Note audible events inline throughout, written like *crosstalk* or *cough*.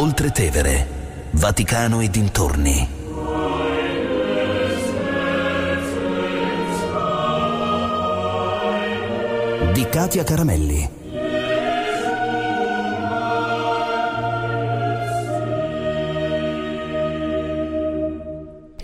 Oltre Tevere, Vaticano e dintorni. Di Katia Caramelli.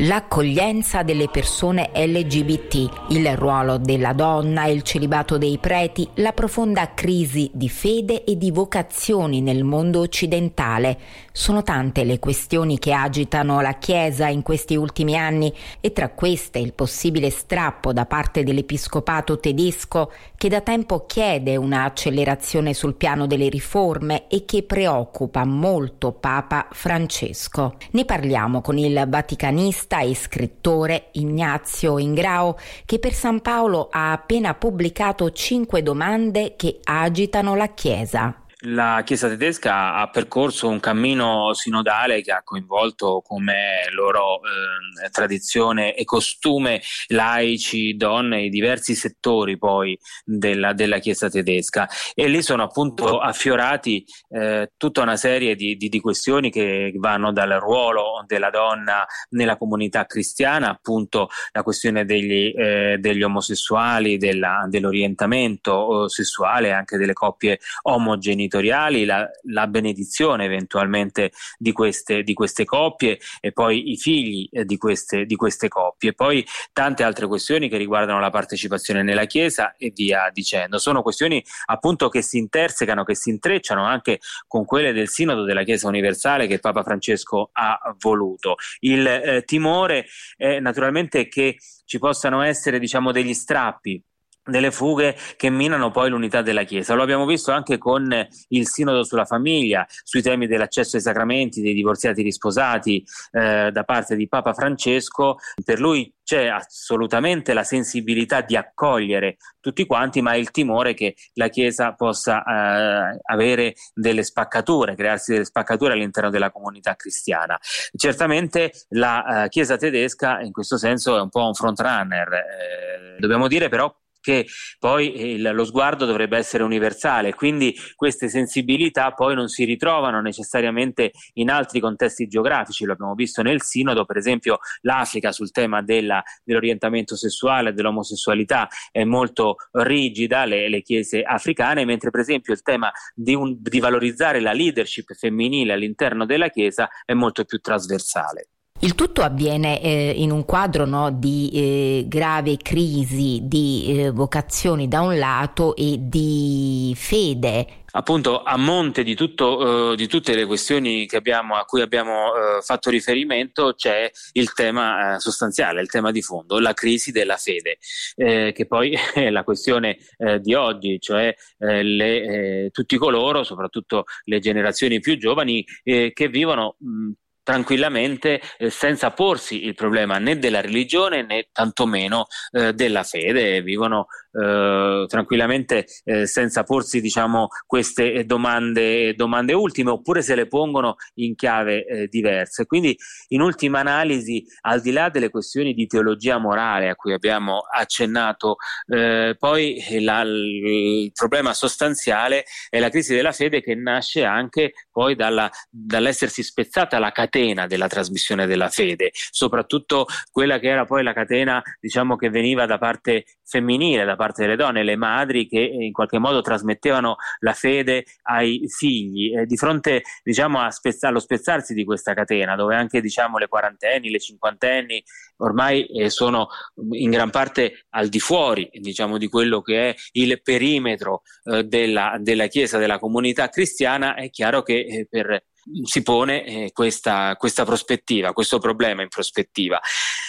L'accoglienza delle persone LGBT, il ruolo della donna, il celibato dei preti, la profonda crisi di fede e di vocazioni nel mondo occidentale. Sono tante le questioni che agitano la Chiesa in questi ultimi anni e tra queste il possibile strappo da parte dell'episcopato tedesco che da tempo chiede un'accelerazione sul piano delle riforme e che preoccupa molto Papa Francesco. Ne parliamo con il vaticanista e scrittore Ignazio Ingrao, che per San Paolo ha appena pubblicato cinque domande che agitano la Chiesa la Chiesa tedesca ha percorso un cammino sinodale che ha coinvolto come loro eh, tradizione e costume laici, donne, i diversi settori poi della, della, Chiesa tedesca. E lì sono appunto affiorati eh, tutta una serie di, di, di, questioni che vanno dal ruolo della donna nella comunità cristiana, appunto la questione degli, eh, degli omosessuali, della, dell'orientamento sessuale, anche delle coppie omogenitoriali genitoriali, la, la benedizione eventualmente di queste, di queste, coppie e poi i figli eh, di, queste, di queste coppie, poi tante altre questioni che riguardano la partecipazione nella Chiesa e via dicendo. Sono questioni appunto che si intersecano, che si intrecciano anche con quelle del Sinodo della Chiesa universale che Papa Francesco ha voluto. Il eh, timore è naturalmente che ci possano essere diciamo degli strappi delle fughe che minano poi l'unità della Chiesa. Lo abbiamo visto anche con il Sinodo sulla famiglia, sui temi dell'accesso ai sacramenti, dei divorziati risposati eh, da parte di Papa Francesco. Per lui c'è assolutamente la sensibilità di accogliere tutti quanti, ma il timore che la Chiesa possa eh, avere delle spaccature, crearsi delle spaccature all'interno della comunità cristiana. Certamente la eh, Chiesa tedesca in questo senso è un po' un frontrunner. Eh, dobbiamo dire però che poi il, lo sguardo dovrebbe essere universale, quindi queste sensibilità poi non si ritrovano necessariamente in altri contesti geografici, lo abbiamo visto nel Sinodo, per esempio l'Africa sul tema della, dell'orientamento sessuale, dell'omosessualità è molto rigida, le, le chiese africane, mentre per esempio il tema di, un, di valorizzare la leadership femminile all'interno della Chiesa è molto più trasversale. Il tutto avviene eh, in un quadro no, di eh, grave crisi di eh, vocazioni da un lato e di fede. Appunto, a monte di, tutto, eh, di tutte le questioni abbiamo, a cui abbiamo eh, fatto riferimento, c'è il tema eh, sostanziale, il tema di fondo, la crisi della fede, che poi *laughs* è la questione di oggi, cioè le, tutti coloro, soprattutto le generazioni più giovani, che vivono mh, tranquillamente eh, senza porsi il problema né della religione né tantomeno eh, della fede, vivono eh, tranquillamente eh, senza porsi diciamo, queste domande, domande, ultime oppure se le pongono in chiave eh, diverse. Quindi in ultima analisi, al di là delle questioni di teologia morale a cui abbiamo accennato, eh, poi la, il problema sostanziale è la crisi della fede che nasce anche poi dalla, dall'essersi spezzata la catena catena della trasmissione della fede, soprattutto quella che era poi la catena diciamo, che veniva da parte femminile, da parte delle donne, le madri che in qualche modo trasmettevano la fede ai figli. E di fronte diciamo, spezz- allo spezzarsi di questa catena, dove anche diciamo, le quarantenni, le cinquantenni ormai eh, sono in gran parte al di fuori diciamo, di quello che è il perimetro eh, della, della Chiesa, della comunità cristiana, è chiaro che eh, per si pone eh, questa, questa prospettiva, questo problema in prospettiva.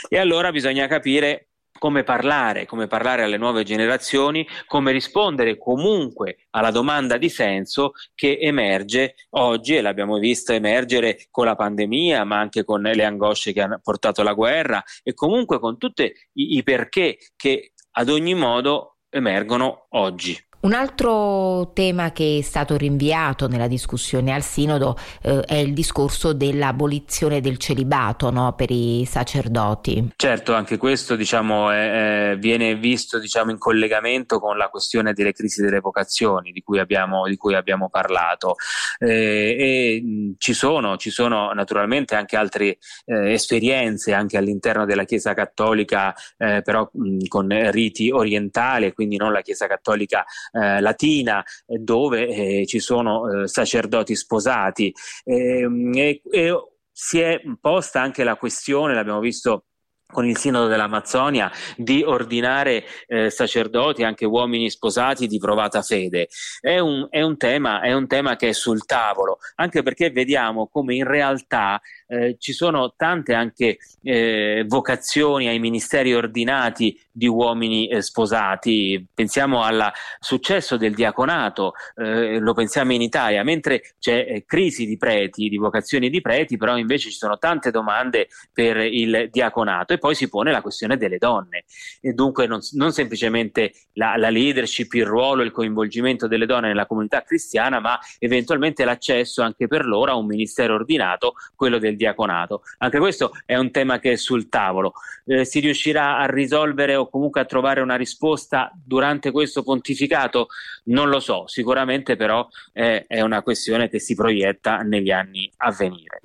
E allora bisogna capire come parlare, come parlare alle nuove generazioni, come rispondere comunque alla domanda di senso che emerge oggi e l'abbiamo visto emergere con la pandemia, ma anche con le angosce che hanno portato la guerra e comunque con tutti i, i perché che ad ogni modo emergono oggi. Un altro tema che è stato rinviato nella discussione al Sinodo eh, è il discorso dell'abolizione del celibato no, per i sacerdoti. Certo, anche questo diciamo, è, è, viene visto diciamo, in collegamento con la questione delle crisi delle vocazioni di cui abbiamo, di cui abbiamo parlato. Eh, e mh, ci, sono, ci sono naturalmente anche altre eh, esperienze anche all'interno della Chiesa Cattolica, eh, però mh, con riti orientali, quindi non la Chiesa Cattolica eh, latina dove eh, ci sono eh, sacerdoti sposati. Ehm, e, e si è posta anche la questione, l'abbiamo visto con il Sinodo dell'Amazzonia di ordinare eh, sacerdoti, anche uomini sposati di provata fede. È un, è, un tema, è un, tema, che è sul tavolo, anche perché vediamo come in realtà eh, ci sono tante anche eh, vocazioni ai ministeri ordinati di uomini eh, sposati. Pensiamo al successo del diaconato, eh, lo pensiamo in Italia, mentre c'è eh, crisi di preti, di vocazioni di preti, però invece ci sono tante domande per il diaconato e poi si pone la questione delle donne e dunque non, non semplicemente la, la, leadership, il ruolo, il coinvolgimento delle donne nella comunità cristiana, ma eventualmente l'accesso anche per loro a un ministero ordinato, quello del diaconato. Anche questo è un tema che è sul tavolo. Eh, si riuscirà a risolvere o comunque a trovare una risposta durante questo pontificato? Non lo so, sicuramente però è, è una questione che si proietta negli anni a venire.